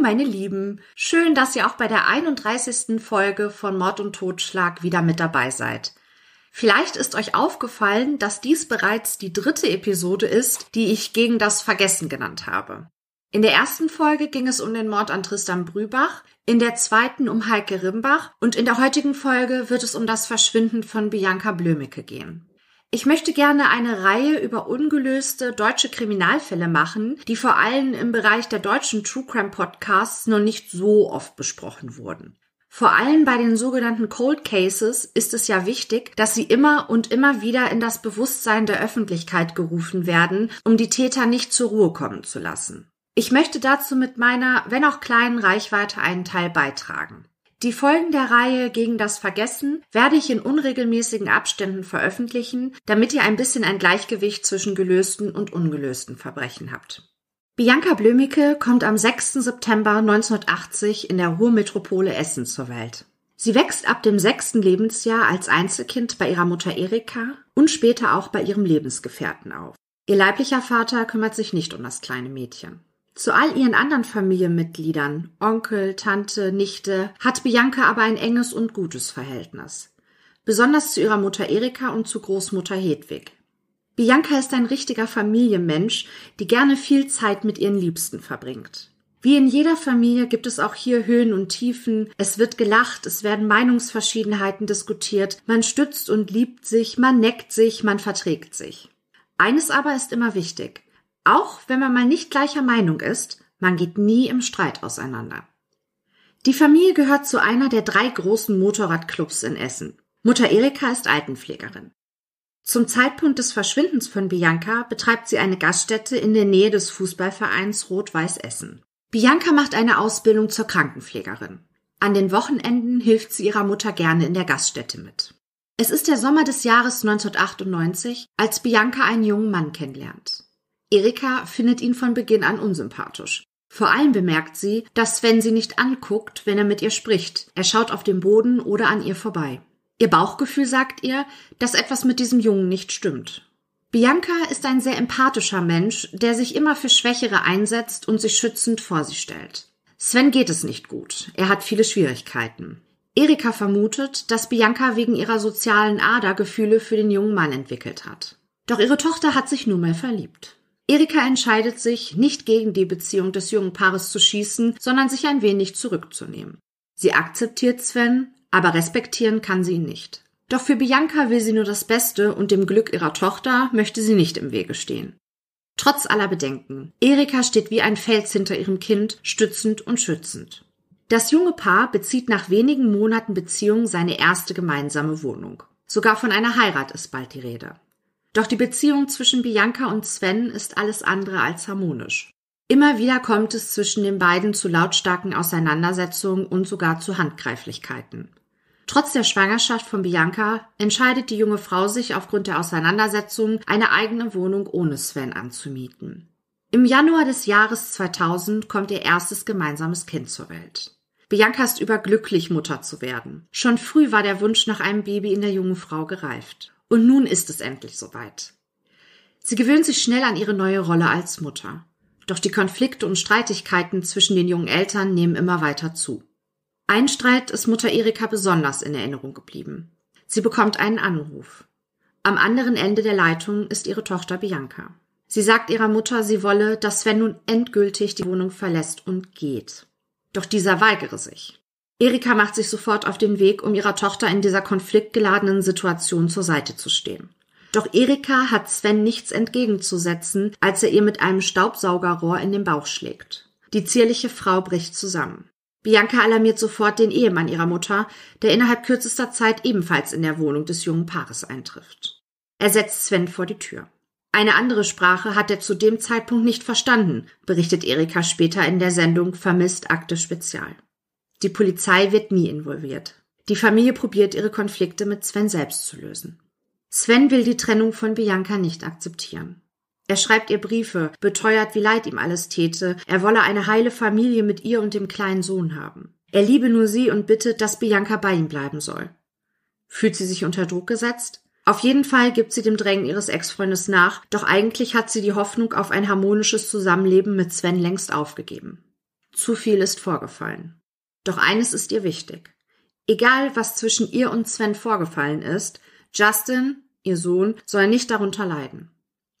Meine Lieben, schön, dass ihr auch bei der 31. Folge von Mord und Totschlag wieder mit dabei seid. Vielleicht ist euch aufgefallen, dass dies bereits die dritte Episode ist, die ich gegen das Vergessen genannt habe. In der ersten Folge ging es um den Mord an Tristan Brübach, in der zweiten um Heike Rimbach und in der heutigen Folge wird es um das Verschwinden von Bianca Blömecke gehen. Ich möchte gerne eine Reihe über ungelöste deutsche Kriminalfälle machen, die vor allem im Bereich der deutschen True Crime Podcasts noch nicht so oft besprochen wurden. Vor allem bei den sogenannten Cold Cases ist es ja wichtig, dass sie immer und immer wieder in das Bewusstsein der Öffentlichkeit gerufen werden, um die Täter nicht zur Ruhe kommen zu lassen. Ich möchte dazu mit meiner, wenn auch kleinen Reichweite einen Teil beitragen. Die Folgen der Reihe gegen das Vergessen werde ich in unregelmäßigen Abständen veröffentlichen, damit ihr ein bisschen ein Gleichgewicht zwischen gelösten und ungelösten Verbrechen habt. Bianca Blömicke kommt am 6. September 1980 in der Ruhrmetropole Essen zur Welt. Sie wächst ab dem sechsten Lebensjahr als Einzelkind bei ihrer Mutter Erika und später auch bei ihrem Lebensgefährten auf. Ihr leiblicher Vater kümmert sich nicht um das kleine Mädchen. Zu all ihren anderen Familienmitgliedern, Onkel, Tante, Nichte, hat Bianca aber ein enges und gutes Verhältnis. Besonders zu ihrer Mutter Erika und zu Großmutter Hedwig. Bianca ist ein richtiger Familienmensch, die gerne viel Zeit mit ihren Liebsten verbringt. Wie in jeder Familie gibt es auch hier Höhen und Tiefen. Es wird gelacht, es werden Meinungsverschiedenheiten diskutiert, man stützt und liebt sich, man neckt sich, man verträgt sich. Eines aber ist immer wichtig. Auch wenn man mal nicht gleicher Meinung ist, man geht nie im Streit auseinander. Die Familie gehört zu einer der drei großen Motorradclubs in Essen. Mutter Erika ist Altenpflegerin. Zum Zeitpunkt des Verschwindens von Bianca betreibt sie eine Gaststätte in der Nähe des Fußballvereins Rot-Weiß Essen. Bianca macht eine Ausbildung zur Krankenpflegerin. An den Wochenenden hilft sie ihrer Mutter gerne in der Gaststätte mit. Es ist der Sommer des Jahres 1998, als Bianca einen jungen Mann kennenlernt. Erika findet ihn von Beginn an unsympathisch. Vor allem bemerkt sie, dass Sven sie nicht anguckt, wenn er mit ihr spricht. Er schaut auf den Boden oder an ihr vorbei. Ihr Bauchgefühl sagt ihr, dass etwas mit diesem Jungen nicht stimmt. Bianca ist ein sehr empathischer Mensch, der sich immer für Schwächere einsetzt und sich schützend vor sie stellt. Sven geht es nicht gut. Er hat viele Schwierigkeiten. Erika vermutet, dass Bianca wegen ihrer sozialen Ader Gefühle für den jungen Mann entwickelt hat. Doch ihre Tochter hat sich nun mal verliebt. Erika entscheidet sich, nicht gegen die Beziehung des jungen Paares zu schießen, sondern sich ein wenig zurückzunehmen. Sie akzeptiert Sven, aber respektieren kann sie ihn nicht. Doch für Bianca will sie nur das Beste und dem Glück ihrer Tochter möchte sie nicht im Wege stehen. Trotz aller Bedenken, Erika steht wie ein Fels hinter ihrem Kind, stützend und schützend. Das junge Paar bezieht nach wenigen Monaten Beziehung seine erste gemeinsame Wohnung. Sogar von einer Heirat ist bald die Rede. Doch die Beziehung zwischen Bianca und Sven ist alles andere als harmonisch. Immer wieder kommt es zwischen den beiden zu lautstarken Auseinandersetzungen und sogar zu Handgreiflichkeiten. Trotz der Schwangerschaft von Bianca entscheidet die junge Frau sich aufgrund der Auseinandersetzungen, eine eigene Wohnung ohne Sven anzumieten. Im Januar des Jahres 2000 kommt ihr erstes gemeinsames Kind zur Welt. Bianca ist überglücklich, Mutter zu werden. Schon früh war der Wunsch nach einem Baby in der jungen Frau gereift. Und nun ist es endlich soweit. Sie gewöhnt sich schnell an ihre neue Rolle als Mutter. Doch die Konflikte und Streitigkeiten zwischen den jungen Eltern nehmen immer weiter zu. Ein Streit ist Mutter Erika besonders in Erinnerung geblieben. Sie bekommt einen Anruf. Am anderen Ende der Leitung ist ihre Tochter Bianca. Sie sagt ihrer Mutter, sie wolle, dass Sven nun endgültig die Wohnung verlässt und geht. Doch dieser weigere sich. Erika macht sich sofort auf den Weg, um ihrer Tochter in dieser konfliktgeladenen Situation zur Seite zu stehen. Doch Erika hat Sven nichts entgegenzusetzen, als er ihr mit einem Staubsaugerrohr in den Bauch schlägt. Die zierliche Frau bricht zusammen. Bianca alarmiert sofort den Ehemann ihrer Mutter, der innerhalb kürzester Zeit ebenfalls in der Wohnung des jungen Paares eintrifft. Er setzt Sven vor die Tür. Eine andere Sprache hat er zu dem Zeitpunkt nicht verstanden, berichtet Erika später in der Sendung Vermisst Akte Spezial. Die Polizei wird nie involviert. Die Familie probiert ihre Konflikte mit Sven selbst zu lösen. Sven will die Trennung von Bianca nicht akzeptieren. Er schreibt ihr Briefe, beteuert, wie leid ihm alles täte, er wolle eine heile Familie mit ihr und dem kleinen Sohn haben. Er liebe nur sie und bittet, dass Bianca bei ihm bleiben soll. Fühlt sie sich unter Druck gesetzt? Auf jeden Fall gibt sie dem Drängen ihres Ex-Freundes nach, doch eigentlich hat sie die Hoffnung auf ein harmonisches Zusammenleben mit Sven längst aufgegeben. zu viel ist vorgefallen. Doch eines ist ihr wichtig. Egal, was zwischen ihr und Sven vorgefallen ist, Justin, ihr Sohn, soll nicht darunter leiden.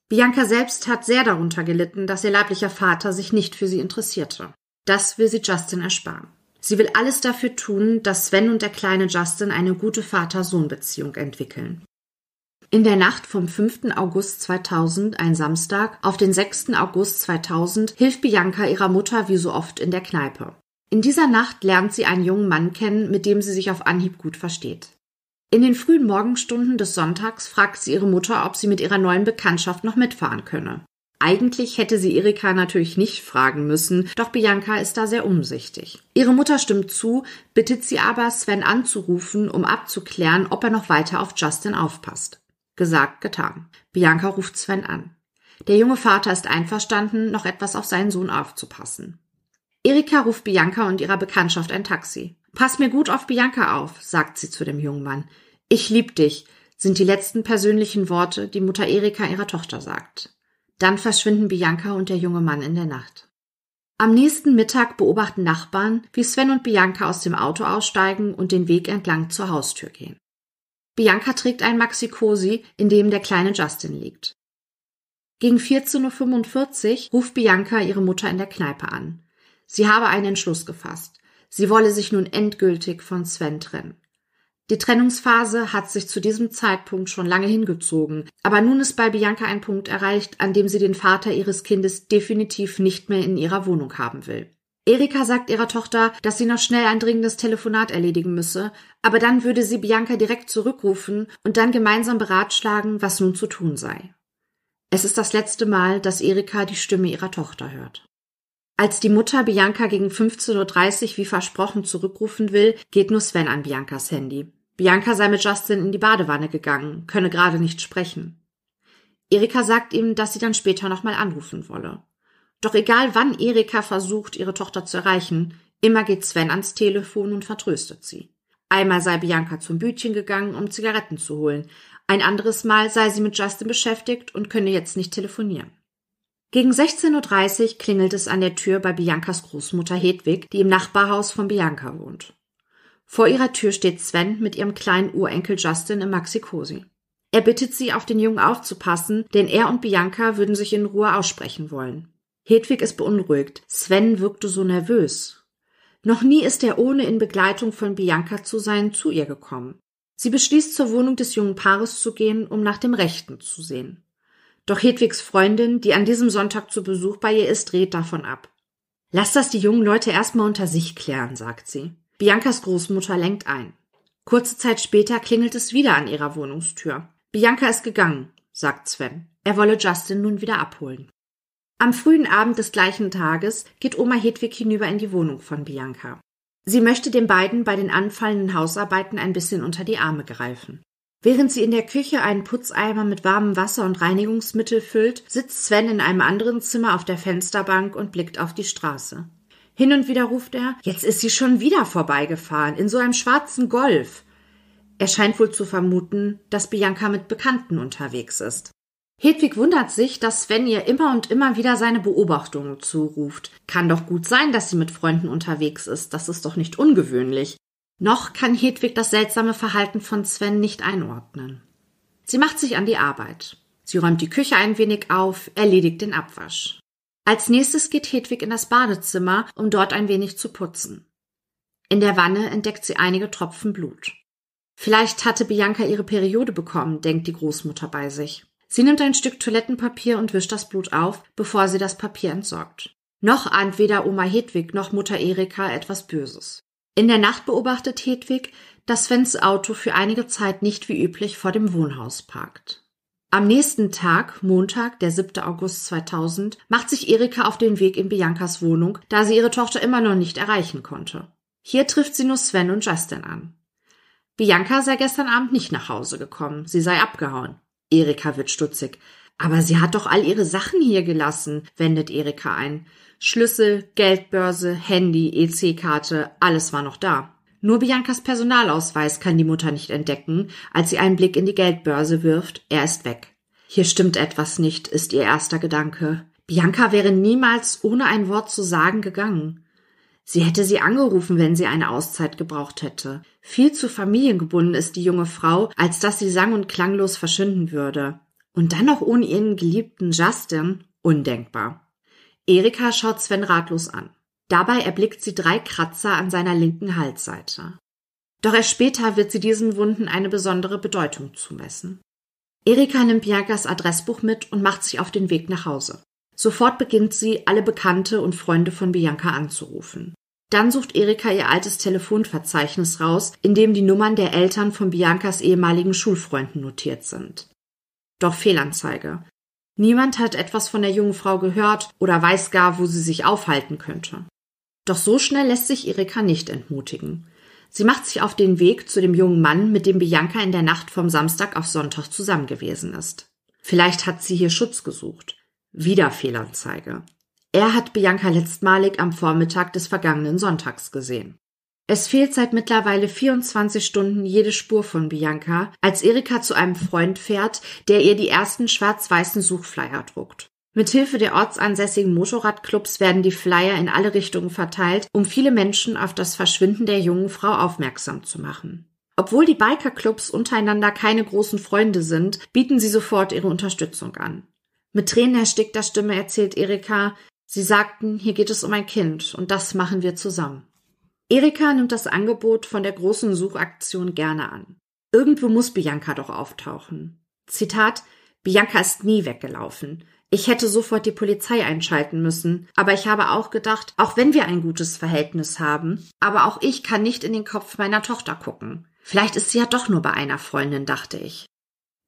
Bianca selbst hat sehr darunter gelitten, dass ihr leiblicher Vater sich nicht für sie interessierte. Das will sie Justin ersparen. Sie will alles dafür tun, dass Sven und der kleine Justin eine gute Vater-Sohn-Beziehung entwickeln. In der Nacht vom 5. August 2000, ein Samstag, auf den 6. August 2000 hilft Bianca ihrer Mutter wie so oft in der Kneipe. In dieser Nacht lernt sie einen jungen Mann kennen, mit dem sie sich auf Anhieb gut versteht. In den frühen Morgenstunden des Sonntags fragt sie ihre Mutter, ob sie mit ihrer neuen Bekanntschaft noch mitfahren könne. Eigentlich hätte sie Erika natürlich nicht fragen müssen, doch Bianca ist da sehr umsichtig. Ihre Mutter stimmt zu, bittet sie aber, Sven anzurufen, um abzuklären, ob er noch weiter auf Justin aufpasst. Gesagt, getan. Bianca ruft Sven an. Der junge Vater ist einverstanden, noch etwas auf seinen Sohn aufzupassen. Erika ruft Bianca und ihrer Bekanntschaft ein Taxi. Pass mir gut auf Bianca auf, sagt sie zu dem jungen Mann. Ich lieb dich, sind die letzten persönlichen Worte, die Mutter Erika ihrer Tochter sagt. Dann verschwinden Bianca und der junge Mann in der Nacht. Am nächsten Mittag beobachten Nachbarn, wie Sven und Bianca aus dem Auto aussteigen und den Weg entlang zur Haustür gehen. Bianca trägt ein Maxi-Cosi, in dem der kleine Justin liegt. Gegen 14.45 Uhr ruft Bianca ihre Mutter in der Kneipe an. Sie habe einen Entschluss gefasst. Sie wolle sich nun endgültig von Sven trennen. Die Trennungsphase hat sich zu diesem Zeitpunkt schon lange hingezogen, aber nun ist bei Bianca ein Punkt erreicht, an dem sie den Vater ihres Kindes definitiv nicht mehr in ihrer Wohnung haben will. Erika sagt ihrer Tochter, dass sie noch schnell ein dringendes Telefonat erledigen müsse, aber dann würde sie Bianca direkt zurückrufen und dann gemeinsam beratschlagen, was nun zu tun sei. Es ist das letzte Mal, dass Erika die Stimme ihrer Tochter hört. Als die Mutter Bianca gegen 15.30 Uhr wie versprochen zurückrufen will, geht nur Sven an Biancas Handy. Bianca sei mit Justin in die Badewanne gegangen, könne gerade nicht sprechen. Erika sagt ihm, dass sie dann später nochmal anrufen wolle. Doch egal wann Erika versucht, ihre Tochter zu erreichen, immer geht Sven ans Telefon und vertröstet sie. Einmal sei Bianca zum Bütchen gegangen, um Zigaretten zu holen, ein anderes Mal sei sie mit Justin beschäftigt und könne jetzt nicht telefonieren. Gegen 16.30 Uhr klingelt es an der Tür bei Biancas Großmutter Hedwig, die im Nachbarhaus von Bianca wohnt. Vor ihrer Tür steht Sven mit ihrem kleinen Urenkel Justin im Maxi-Cosi. Er bittet sie, auf den Jungen aufzupassen, denn er und Bianca würden sich in Ruhe aussprechen wollen. Hedwig ist beunruhigt. Sven wirkte so nervös. Noch nie ist er ohne in Begleitung von Bianca zu sein zu ihr gekommen. Sie beschließt, zur Wohnung des jungen Paares zu gehen, um nach dem Rechten zu sehen. Doch Hedwigs Freundin, die an diesem Sonntag zu Besuch bei ihr ist, dreht davon ab. Lass das die jungen Leute erstmal unter sich klären, sagt sie. Biancas Großmutter lenkt ein. Kurze Zeit später klingelt es wieder an ihrer Wohnungstür. Bianca ist gegangen, sagt Sven. Er wolle Justin nun wieder abholen. Am frühen Abend des gleichen Tages geht Oma Hedwig hinüber in die Wohnung von Bianca. Sie möchte den beiden bei den anfallenden Hausarbeiten ein bisschen unter die Arme greifen. Während sie in der Küche einen Putzeimer mit warmem Wasser und Reinigungsmittel füllt, sitzt Sven in einem anderen Zimmer auf der Fensterbank und blickt auf die Straße. Hin und wieder ruft er, jetzt ist sie schon wieder vorbeigefahren, in so einem schwarzen Golf. Er scheint wohl zu vermuten, dass Bianca mit Bekannten unterwegs ist. Hedwig wundert sich, dass Sven ihr immer und immer wieder seine Beobachtungen zuruft. Kann doch gut sein, dass sie mit Freunden unterwegs ist, das ist doch nicht ungewöhnlich. Noch kann Hedwig das seltsame Verhalten von Sven nicht einordnen. Sie macht sich an die Arbeit. Sie räumt die Küche ein wenig auf, erledigt den Abwasch. Als nächstes geht Hedwig in das Badezimmer, um dort ein wenig zu putzen. In der Wanne entdeckt sie einige Tropfen Blut. Vielleicht hatte Bianca ihre Periode bekommen, denkt die Großmutter bei sich. Sie nimmt ein Stück Toilettenpapier und wischt das Blut auf, bevor sie das Papier entsorgt. Noch ahnt weder Oma Hedwig noch Mutter Erika etwas Böses. In der Nacht beobachtet Hedwig, dass Svens Auto für einige Zeit nicht wie üblich vor dem Wohnhaus parkt. Am nächsten Tag, Montag, der 7. August 2000, macht sich Erika auf den Weg in Biancas Wohnung, da sie ihre Tochter immer noch nicht erreichen konnte. Hier trifft sie nur Sven und Justin an. Bianca sei gestern Abend nicht nach Hause gekommen, sie sei abgehauen. Erika wird stutzig. Aber sie hat doch all ihre Sachen hier gelassen, wendet Erika ein. Schlüssel, Geldbörse, Handy, EC-Karte, alles war noch da. Nur Biancas Personalausweis kann die Mutter nicht entdecken, als sie einen Blick in die Geldbörse wirft. Er ist weg. Hier stimmt etwas nicht, ist ihr erster Gedanke. Bianca wäre niemals ohne ein Wort zu sagen gegangen. Sie hätte sie angerufen, wenn sie eine Auszeit gebraucht hätte. Viel zu familiengebunden ist die junge Frau, als dass sie sang- und klanglos verschwinden würde. Und dann noch ohne ihren geliebten Justin? Undenkbar. Erika schaut Sven ratlos an. Dabei erblickt sie drei Kratzer an seiner linken Halsseite. Doch erst später wird sie diesen Wunden eine besondere Bedeutung zumessen. Erika nimmt Biancas Adressbuch mit und macht sich auf den Weg nach Hause. Sofort beginnt sie, alle Bekannte und Freunde von Bianca anzurufen. Dann sucht Erika ihr altes Telefonverzeichnis raus, in dem die Nummern der Eltern von Biancas ehemaligen Schulfreunden notiert sind. Doch Fehlanzeige. Niemand hat etwas von der jungen Frau gehört oder weiß gar, wo sie sich aufhalten könnte. Doch so schnell lässt sich Erika nicht entmutigen. Sie macht sich auf den Weg zu dem jungen Mann, mit dem Bianca in der Nacht vom Samstag auf Sonntag zusammen gewesen ist. Vielleicht hat sie hier Schutz gesucht. Wieder Fehlanzeige. Er hat Bianca letztmalig am Vormittag des vergangenen Sonntags gesehen. Es fehlt seit mittlerweile 24 Stunden jede Spur von Bianca, als Erika zu einem Freund fährt, der ihr die ersten schwarz-weißen Suchflyer druckt. Mithilfe der ortsansässigen Motorradclubs werden die Flyer in alle Richtungen verteilt, um viele Menschen auf das Verschwinden der jungen Frau aufmerksam zu machen. Obwohl die Bikerclubs untereinander keine großen Freunde sind, bieten sie sofort ihre Unterstützung an. Mit Tränen erstickter Stimme erzählt Erika, Sie sagten, hier geht es um ein Kind und das machen wir zusammen. Erika nimmt das Angebot von der großen Suchaktion gerne an. Irgendwo muss Bianca doch auftauchen. Zitat Bianca ist nie weggelaufen. Ich hätte sofort die Polizei einschalten müssen, aber ich habe auch gedacht, auch wenn wir ein gutes Verhältnis haben, aber auch ich kann nicht in den Kopf meiner Tochter gucken. Vielleicht ist sie ja doch nur bei einer Freundin, dachte ich.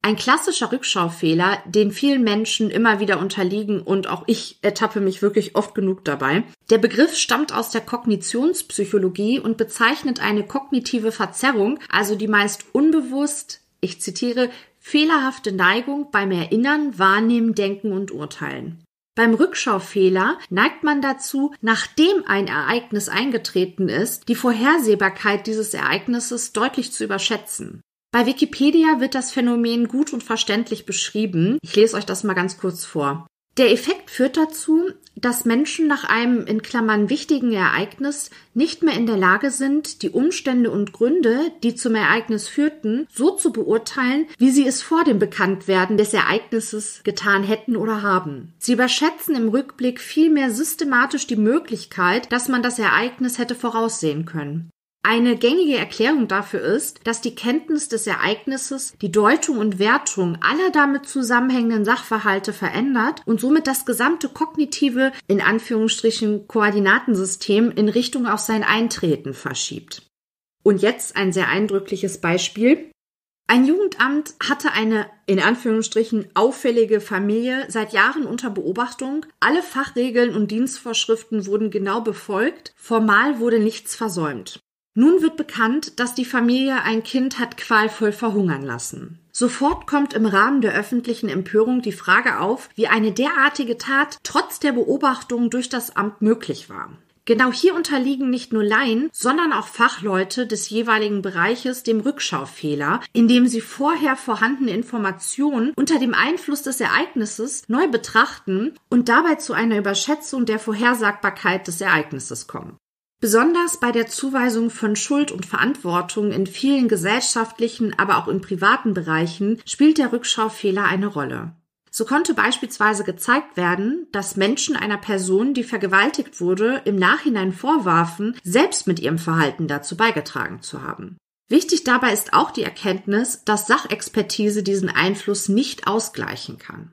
Ein klassischer Rückschaufehler, den vielen Menschen immer wieder unterliegen und auch ich ertappe mich wirklich oft genug dabei. Der Begriff stammt aus der Kognitionspsychologie und bezeichnet eine kognitive Verzerrung, also die meist unbewusst, ich zitiere, fehlerhafte Neigung beim Erinnern, Wahrnehmen, Denken und Urteilen. Beim Rückschaufehler neigt man dazu, nachdem ein Ereignis eingetreten ist, die Vorhersehbarkeit dieses Ereignisses deutlich zu überschätzen. Bei Wikipedia wird das Phänomen gut und verständlich beschrieben. Ich lese euch das mal ganz kurz vor. Der Effekt führt dazu, dass Menschen nach einem in Klammern wichtigen Ereignis nicht mehr in der Lage sind, die Umstände und Gründe, die zum Ereignis führten, so zu beurteilen, wie sie es vor dem Bekanntwerden des Ereignisses getan hätten oder haben. Sie überschätzen im Rückblick vielmehr systematisch die Möglichkeit, dass man das Ereignis hätte voraussehen können. Eine gängige Erklärung dafür ist, dass die Kenntnis des Ereignisses die Deutung und Wertung aller damit zusammenhängenden Sachverhalte verändert und somit das gesamte kognitive, in Anführungsstrichen, Koordinatensystem in Richtung auf sein Eintreten verschiebt. Und jetzt ein sehr eindrückliches Beispiel. Ein Jugendamt hatte eine in Anführungsstrichen auffällige Familie seit Jahren unter Beobachtung. Alle Fachregeln und Dienstvorschriften wurden genau befolgt. Formal wurde nichts versäumt. Nun wird bekannt, dass die Familie ein Kind hat qualvoll verhungern lassen. Sofort kommt im Rahmen der öffentlichen Empörung die Frage auf, wie eine derartige Tat trotz der Beobachtung durch das Amt möglich war. Genau hier unterliegen nicht nur Laien, sondern auch Fachleute des jeweiligen Bereiches dem Rückschaufehler, indem sie vorher vorhandene Informationen unter dem Einfluss des Ereignisses neu betrachten und dabei zu einer Überschätzung der Vorhersagbarkeit des Ereignisses kommen. Besonders bei der Zuweisung von Schuld und Verantwortung in vielen gesellschaftlichen, aber auch in privaten Bereichen spielt der Rückschaufehler eine Rolle. So konnte beispielsweise gezeigt werden, dass Menschen einer Person, die vergewaltigt wurde, im Nachhinein vorwarfen, selbst mit ihrem Verhalten dazu beigetragen zu haben. Wichtig dabei ist auch die Erkenntnis, dass Sachexpertise diesen Einfluss nicht ausgleichen kann.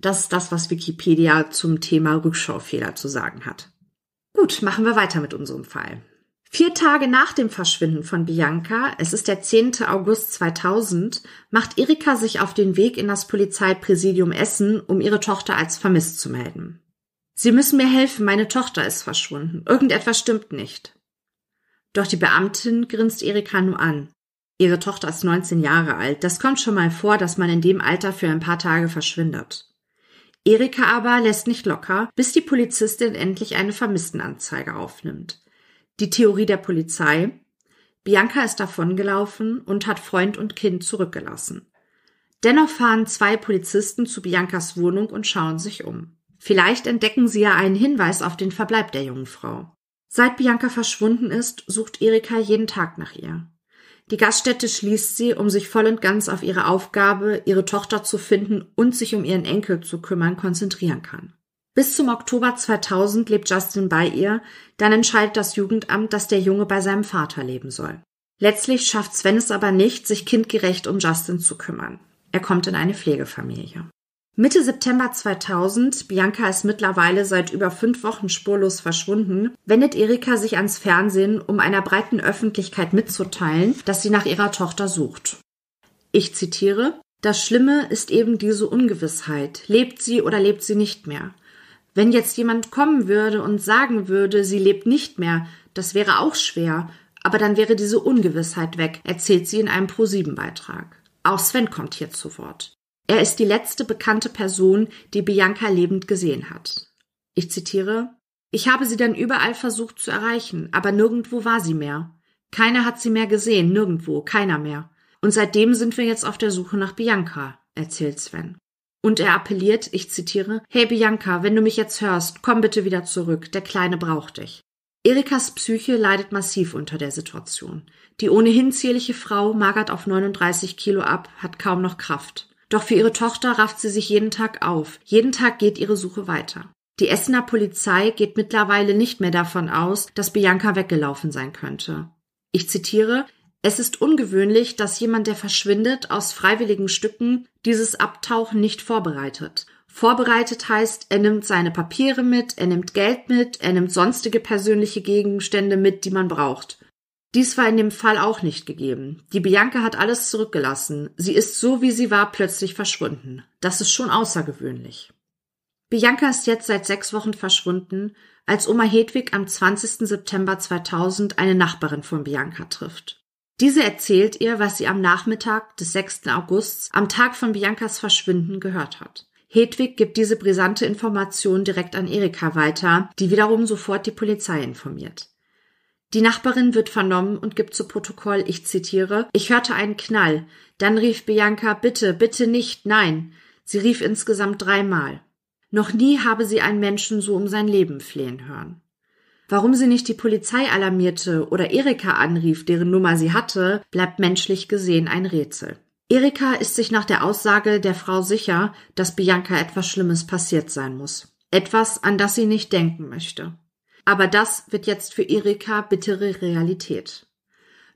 Das ist das, was Wikipedia zum Thema Rückschaufehler zu sagen hat. Gut, machen wir weiter mit unserem Fall. Vier Tage nach dem Verschwinden von Bianca, es ist der 10. August 2000, macht Erika sich auf den Weg in das Polizeipräsidium Essen, um ihre Tochter als vermisst zu melden. Sie müssen mir helfen, meine Tochter ist verschwunden. Irgendetwas stimmt nicht. Doch die Beamtin grinst Erika nur an. Ihre Tochter ist 19 Jahre alt. Das kommt schon mal vor, dass man in dem Alter für ein paar Tage verschwindet. Erika aber lässt nicht locker, bis die Polizistin endlich eine Vermisstenanzeige aufnimmt. Die Theorie der Polizei Bianca ist davongelaufen und hat Freund und Kind zurückgelassen. Dennoch fahren zwei Polizisten zu Biancas Wohnung und schauen sich um. Vielleicht entdecken sie ja einen Hinweis auf den Verbleib der jungen Frau. Seit Bianca verschwunden ist, sucht Erika jeden Tag nach ihr. Die Gaststätte schließt sie, um sich voll und ganz auf ihre Aufgabe, ihre Tochter zu finden und sich um ihren Enkel zu kümmern, konzentrieren kann. Bis zum Oktober 2000 lebt Justin bei ihr, dann entscheidet das Jugendamt, dass der Junge bei seinem Vater leben soll. Letztlich schafft Sven es aber nicht, sich kindgerecht um Justin zu kümmern. Er kommt in eine Pflegefamilie. Mitte September 2000, Bianca ist mittlerweile seit über fünf Wochen spurlos verschwunden, wendet Erika sich ans Fernsehen, um einer breiten Öffentlichkeit mitzuteilen, dass sie nach ihrer Tochter sucht. Ich zitiere, das Schlimme ist eben diese Ungewissheit. Lebt sie oder lebt sie nicht mehr? Wenn jetzt jemand kommen würde und sagen würde, sie lebt nicht mehr, das wäre auch schwer, aber dann wäre diese Ungewissheit weg, erzählt sie in einem Pro-7-Beitrag. Auch Sven kommt hier zu Wort. Er ist die letzte bekannte Person, die Bianca lebend gesehen hat. Ich zitiere Ich habe sie dann überall versucht zu erreichen, aber nirgendwo war sie mehr. Keiner hat sie mehr gesehen, nirgendwo, keiner mehr. Und seitdem sind wir jetzt auf der Suche nach Bianca, erzählt Sven. Und er appelliert, ich zitiere, Hey Bianca, wenn du mich jetzt hörst, komm bitte wieder zurück, der Kleine braucht dich. Erikas Psyche leidet massiv unter der Situation. Die ohnehin zierliche Frau magert auf 39 Kilo ab, hat kaum noch Kraft. Doch für ihre Tochter rafft sie sich jeden Tag auf. Jeden Tag geht ihre Suche weiter. Die Essener Polizei geht mittlerweile nicht mehr davon aus, dass Bianca weggelaufen sein könnte. Ich zitiere, es ist ungewöhnlich, dass jemand, der verschwindet, aus freiwilligen Stücken dieses Abtauchen nicht vorbereitet. Vorbereitet heißt, er nimmt seine Papiere mit, er nimmt Geld mit, er nimmt sonstige persönliche Gegenstände mit, die man braucht. Dies war in dem Fall auch nicht gegeben. Die Bianca hat alles zurückgelassen. Sie ist so, wie sie war, plötzlich verschwunden. Das ist schon außergewöhnlich. Bianca ist jetzt seit sechs Wochen verschwunden, als Oma Hedwig am 20. September 2000 eine Nachbarin von Bianca trifft. Diese erzählt ihr, was sie am Nachmittag des 6. Augusts, am Tag von Biancas Verschwinden, gehört hat. Hedwig gibt diese brisante Information direkt an Erika weiter, die wiederum sofort die Polizei informiert. Die Nachbarin wird vernommen und gibt zu Protokoll, ich zitiere, ich hörte einen Knall. Dann rief Bianca, bitte, bitte nicht, nein. Sie rief insgesamt dreimal. Noch nie habe sie einen Menschen so um sein Leben flehen hören. Warum sie nicht die Polizei alarmierte oder Erika anrief, deren Nummer sie hatte, bleibt menschlich gesehen ein Rätsel. Erika ist sich nach der Aussage der Frau sicher, dass Bianca etwas Schlimmes passiert sein muss. Etwas, an das sie nicht denken möchte. Aber das wird jetzt für Erika bittere Realität.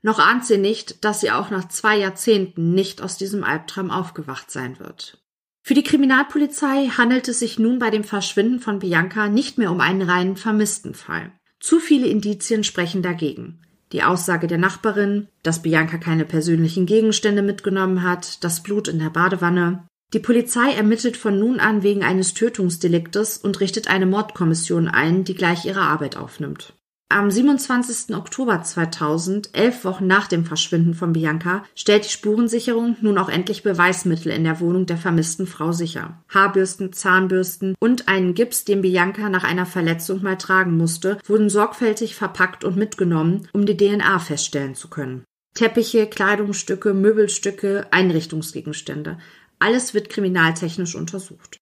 Noch ahnt sie nicht, dass sie auch nach zwei Jahrzehnten nicht aus diesem Albtraum aufgewacht sein wird. Für die Kriminalpolizei handelt es sich nun bei dem Verschwinden von Bianca nicht mehr um einen reinen Vermisstenfall. Zu viele Indizien sprechen dagegen. Die Aussage der Nachbarin, dass Bianca keine persönlichen Gegenstände mitgenommen hat, das Blut in der Badewanne, die Polizei ermittelt von nun an wegen eines Tötungsdeliktes und richtet eine Mordkommission ein, die gleich ihre Arbeit aufnimmt. Am 27. Oktober 2000, elf Wochen nach dem Verschwinden von Bianca, stellt die Spurensicherung nun auch endlich Beweismittel in der Wohnung der vermissten Frau sicher. Haarbürsten, Zahnbürsten und einen Gips, den Bianca nach einer Verletzung mal tragen musste, wurden sorgfältig verpackt und mitgenommen, um die DNA feststellen zu können. Teppiche, Kleidungsstücke, Möbelstücke, Einrichtungsgegenstände. Alles wird kriminaltechnisch untersucht.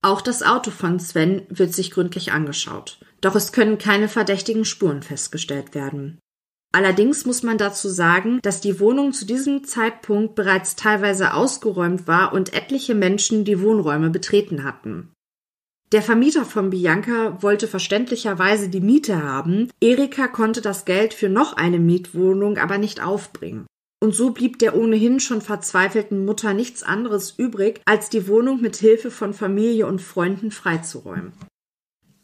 Auch das Auto von Sven wird sich gründlich angeschaut. Doch es können keine verdächtigen Spuren festgestellt werden. Allerdings muss man dazu sagen, dass die Wohnung zu diesem Zeitpunkt bereits teilweise ausgeräumt war und etliche Menschen die Wohnräume betreten hatten. Der Vermieter von Bianca wollte verständlicherweise die Miete haben. Erika konnte das Geld für noch eine Mietwohnung aber nicht aufbringen. Und so blieb der ohnehin schon verzweifelten Mutter nichts anderes übrig, als die Wohnung mit Hilfe von Familie und Freunden freizuräumen.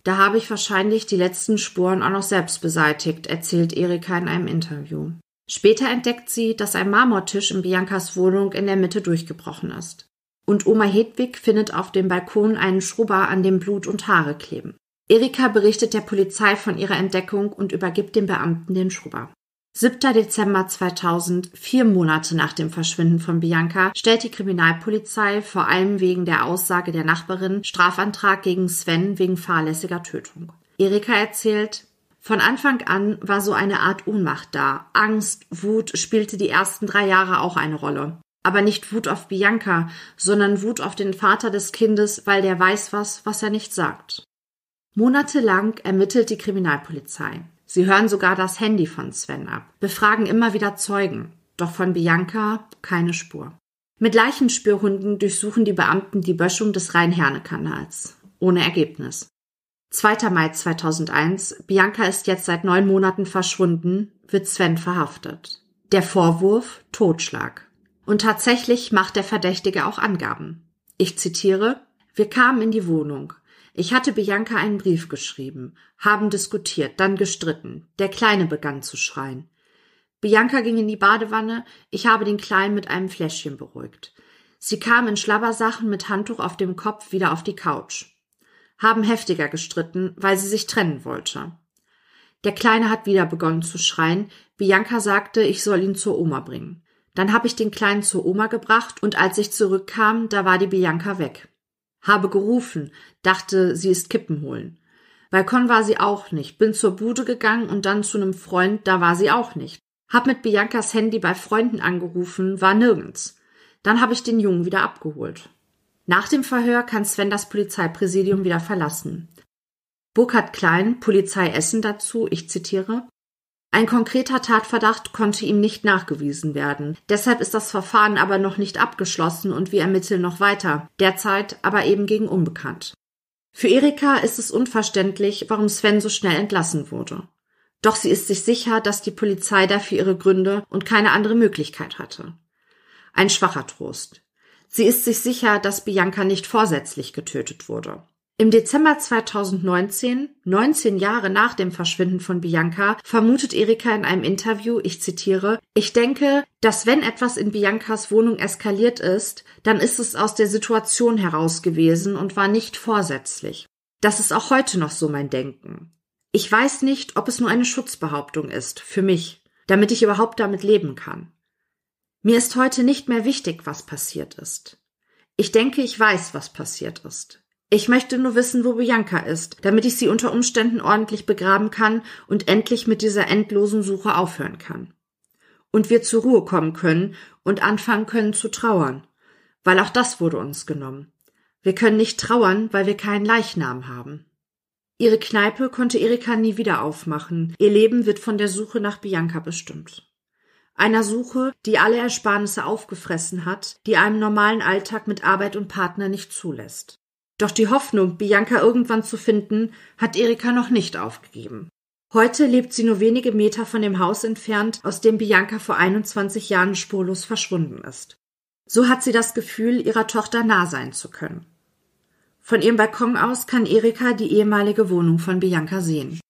Da habe ich wahrscheinlich die letzten Spuren auch noch selbst beseitigt, erzählt Erika in einem Interview. Später entdeckt sie, dass ein Marmortisch in Biancas Wohnung in der Mitte durchgebrochen ist. Und Oma Hedwig findet auf dem Balkon einen Schrubber, an dem Blut und Haare kleben. Erika berichtet der Polizei von ihrer Entdeckung und übergibt dem Beamten den Schrubber. 7. Dezember 2000, vier Monate nach dem Verschwinden von Bianca, stellt die Kriminalpolizei vor allem wegen der Aussage der Nachbarin Strafantrag gegen Sven wegen fahrlässiger Tötung. Erika erzählt, von Anfang an war so eine Art Ohnmacht da. Angst, Wut spielte die ersten drei Jahre auch eine Rolle. Aber nicht Wut auf Bianca, sondern Wut auf den Vater des Kindes, weil der weiß was, was er nicht sagt. Monatelang ermittelt die Kriminalpolizei. Sie hören sogar das Handy von Sven ab, befragen immer wieder Zeugen. Doch von Bianca keine Spur. Mit Leichenspürhunden durchsuchen die Beamten die Böschung des Rhein-Herne-Kanals. Ohne Ergebnis. 2. Mai 2001. Bianca ist jetzt seit neun Monaten verschwunden, wird Sven verhaftet. Der Vorwurf Totschlag. Und tatsächlich macht der Verdächtige auch Angaben. Ich zitiere, wir kamen in die Wohnung. Ich hatte Bianca einen Brief geschrieben, haben diskutiert, dann gestritten. Der Kleine begann zu schreien. Bianca ging in die Badewanne, ich habe den Kleinen mit einem Fläschchen beruhigt. Sie kam in Schlabbersachen mit Handtuch auf dem Kopf wieder auf die Couch. Haben heftiger gestritten, weil sie sich trennen wollte. Der Kleine hat wieder begonnen zu schreien. Bianca sagte, ich soll ihn zur Oma bringen. Dann habe ich den Kleinen zur Oma gebracht und als ich zurückkam, da war die Bianca weg. Habe gerufen, dachte, sie ist Kippen holen. Balkon war sie auch nicht, bin zur Bude gegangen und dann zu einem Freund, da war sie auch nicht. Hab mit Biancas Handy bei Freunden angerufen, war nirgends. Dann habe ich den Jungen wieder abgeholt. Nach dem Verhör kann Sven das Polizeipräsidium wieder verlassen. Burkhard Klein, Polizei Essen dazu, ich zitiere, ein konkreter Tatverdacht konnte ihm nicht nachgewiesen werden. Deshalb ist das Verfahren aber noch nicht abgeschlossen und wir ermitteln noch weiter, derzeit aber eben gegen unbekannt. Für Erika ist es unverständlich, warum Sven so schnell entlassen wurde. Doch sie ist sich sicher, dass die Polizei dafür ihre Gründe und keine andere Möglichkeit hatte. Ein schwacher Trost. Sie ist sich sicher, dass Bianca nicht vorsätzlich getötet wurde. Im Dezember 2019, 19 Jahre nach dem Verschwinden von Bianca, vermutet Erika in einem Interview, ich zitiere, ich denke, dass wenn etwas in Biancas Wohnung eskaliert ist, dann ist es aus der Situation heraus gewesen und war nicht vorsätzlich. Das ist auch heute noch so mein Denken. Ich weiß nicht, ob es nur eine Schutzbehauptung ist, für mich, damit ich überhaupt damit leben kann. Mir ist heute nicht mehr wichtig, was passiert ist. Ich denke, ich weiß, was passiert ist. Ich möchte nur wissen, wo Bianca ist, damit ich sie unter Umständen ordentlich begraben kann und endlich mit dieser endlosen Suche aufhören kann. Und wir zur Ruhe kommen können und anfangen können zu trauern, weil auch das wurde uns genommen. Wir können nicht trauern, weil wir keinen Leichnam haben. Ihre Kneipe konnte Erika nie wieder aufmachen. Ihr Leben wird von der Suche nach Bianca bestimmt. Einer Suche, die alle Ersparnisse aufgefressen hat, die einem normalen Alltag mit Arbeit und Partner nicht zulässt. Doch die Hoffnung, Bianca irgendwann zu finden, hat Erika noch nicht aufgegeben. Heute lebt sie nur wenige Meter von dem Haus entfernt, aus dem Bianca vor 21 Jahren spurlos verschwunden ist. So hat sie das Gefühl, ihrer Tochter nah sein zu können. Von ihrem Balkon aus kann Erika die ehemalige Wohnung von Bianca sehen.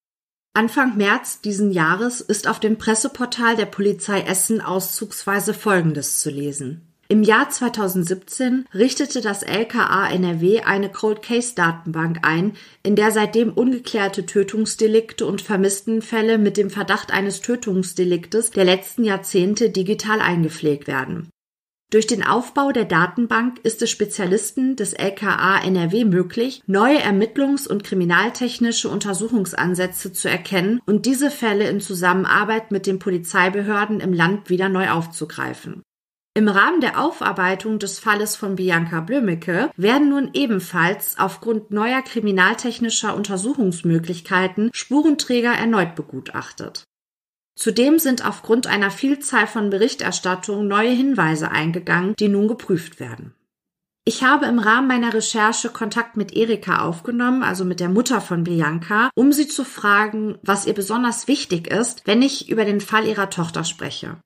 Anfang März diesen Jahres ist auf dem Presseportal der Polizei Essen auszugsweise Folgendes zu lesen. Im Jahr 2017 richtete das LKA NRW eine Cold Case Datenbank ein, in der seitdem ungeklärte Tötungsdelikte und Vermisstenfälle mit dem Verdacht eines Tötungsdeliktes der letzten Jahrzehnte digital eingepflegt werden. Durch den Aufbau der Datenbank ist es Spezialisten des LKA NRW möglich, neue ermittlungs- und kriminaltechnische Untersuchungsansätze zu erkennen und diese Fälle in Zusammenarbeit mit den Polizeibehörden im Land wieder neu aufzugreifen. Im Rahmen der Aufarbeitung des Falles von Bianca Blömecke werden nun ebenfalls aufgrund neuer kriminaltechnischer Untersuchungsmöglichkeiten Spurenträger erneut begutachtet. Zudem sind aufgrund einer Vielzahl von Berichterstattungen neue Hinweise eingegangen, die nun geprüft werden. Ich habe im Rahmen meiner Recherche Kontakt mit Erika aufgenommen, also mit der Mutter von Bianca, um sie zu fragen, was ihr besonders wichtig ist, wenn ich über den Fall ihrer Tochter spreche.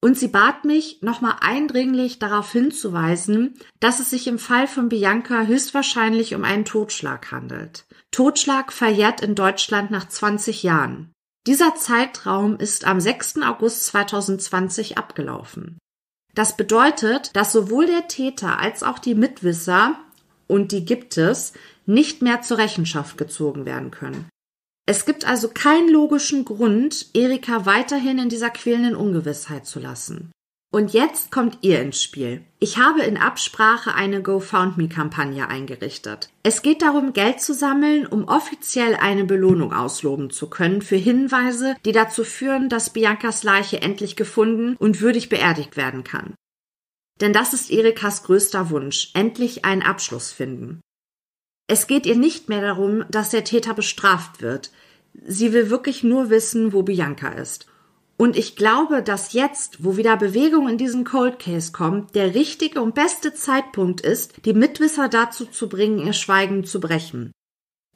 Und sie bat mich, nochmal eindringlich darauf hinzuweisen, dass es sich im Fall von Bianca höchstwahrscheinlich um einen Totschlag handelt. Totschlag verjährt in Deutschland nach 20 Jahren. Dieser Zeitraum ist am 6. August 2020 abgelaufen. Das bedeutet, dass sowohl der Täter als auch die Mitwisser, und die gibt es, nicht mehr zur Rechenschaft gezogen werden können. Es gibt also keinen logischen Grund, Erika weiterhin in dieser quälenden Ungewissheit zu lassen. Und jetzt kommt ihr ins Spiel. Ich habe in Absprache eine GoFoundMe-Kampagne eingerichtet. Es geht darum, Geld zu sammeln, um offiziell eine Belohnung ausloben zu können für Hinweise, die dazu führen, dass Biancas Leiche endlich gefunden und würdig beerdigt werden kann. Denn das ist Erikas größter Wunsch, endlich einen Abschluss finden. Es geht ihr nicht mehr darum, dass der Täter bestraft wird. Sie will wirklich nur wissen, wo Bianca ist. Und ich glaube, dass jetzt, wo wieder Bewegung in diesen Cold Case kommt, der richtige und beste Zeitpunkt ist, die Mitwisser dazu zu bringen, ihr Schweigen zu brechen.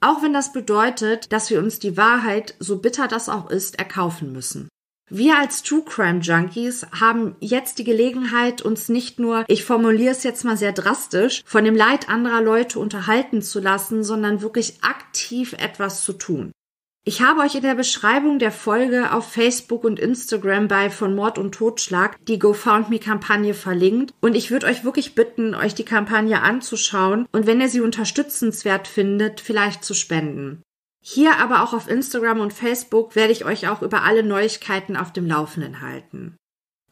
Auch wenn das bedeutet, dass wir uns die Wahrheit, so bitter das auch ist, erkaufen müssen. Wir als True Crime Junkies haben jetzt die Gelegenheit, uns nicht nur, ich formuliere es jetzt mal sehr drastisch, von dem Leid anderer Leute unterhalten zu lassen, sondern wirklich aktiv etwas zu tun. Ich habe euch in der Beschreibung der Folge auf Facebook und Instagram bei von Mord und Totschlag die GoFoundMe-Kampagne verlinkt und ich würde euch wirklich bitten, euch die Kampagne anzuschauen und wenn ihr sie unterstützenswert findet, vielleicht zu spenden. Hier aber auch auf Instagram und Facebook werde ich euch auch über alle Neuigkeiten auf dem Laufenden halten.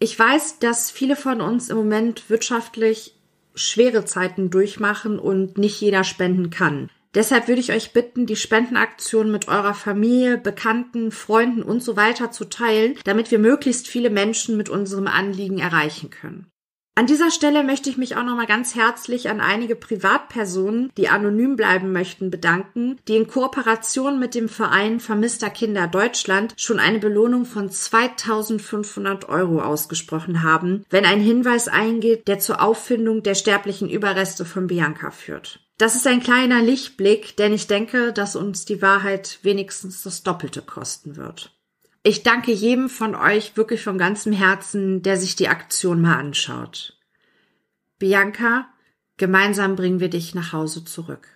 Ich weiß, dass viele von uns im Moment wirtschaftlich schwere Zeiten durchmachen und nicht jeder spenden kann. Deshalb würde ich euch bitten, die Spendenaktion mit eurer Familie, Bekannten, Freunden und so weiter zu teilen, damit wir möglichst viele Menschen mit unserem Anliegen erreichen können. An dieser Stelle möchte ich mich auch nochmal ganz herzlich an einige Privatpersonen, die anonym bleiben möchten, bedanken, die in Kooperation mit dem Verein Vermisster Kinder Deutschland schon eine Belohnung von 2500 Euro ausgesprochen haben, wenn ein Hinweis eingeht, der zur Auffindung der sterblichen Überreste von Bianca führt. Das ist ein kleiner Lichtblick, denn ich denke, dass uns die Wahrheit wenigstens das Doppelte kosten wird. Ich danke jedem von euch wirklich von ganzem Herzen, der sich die Aktion mal anschaut. Bianca, gemeinsam bringen wir dich nach Hause zurück.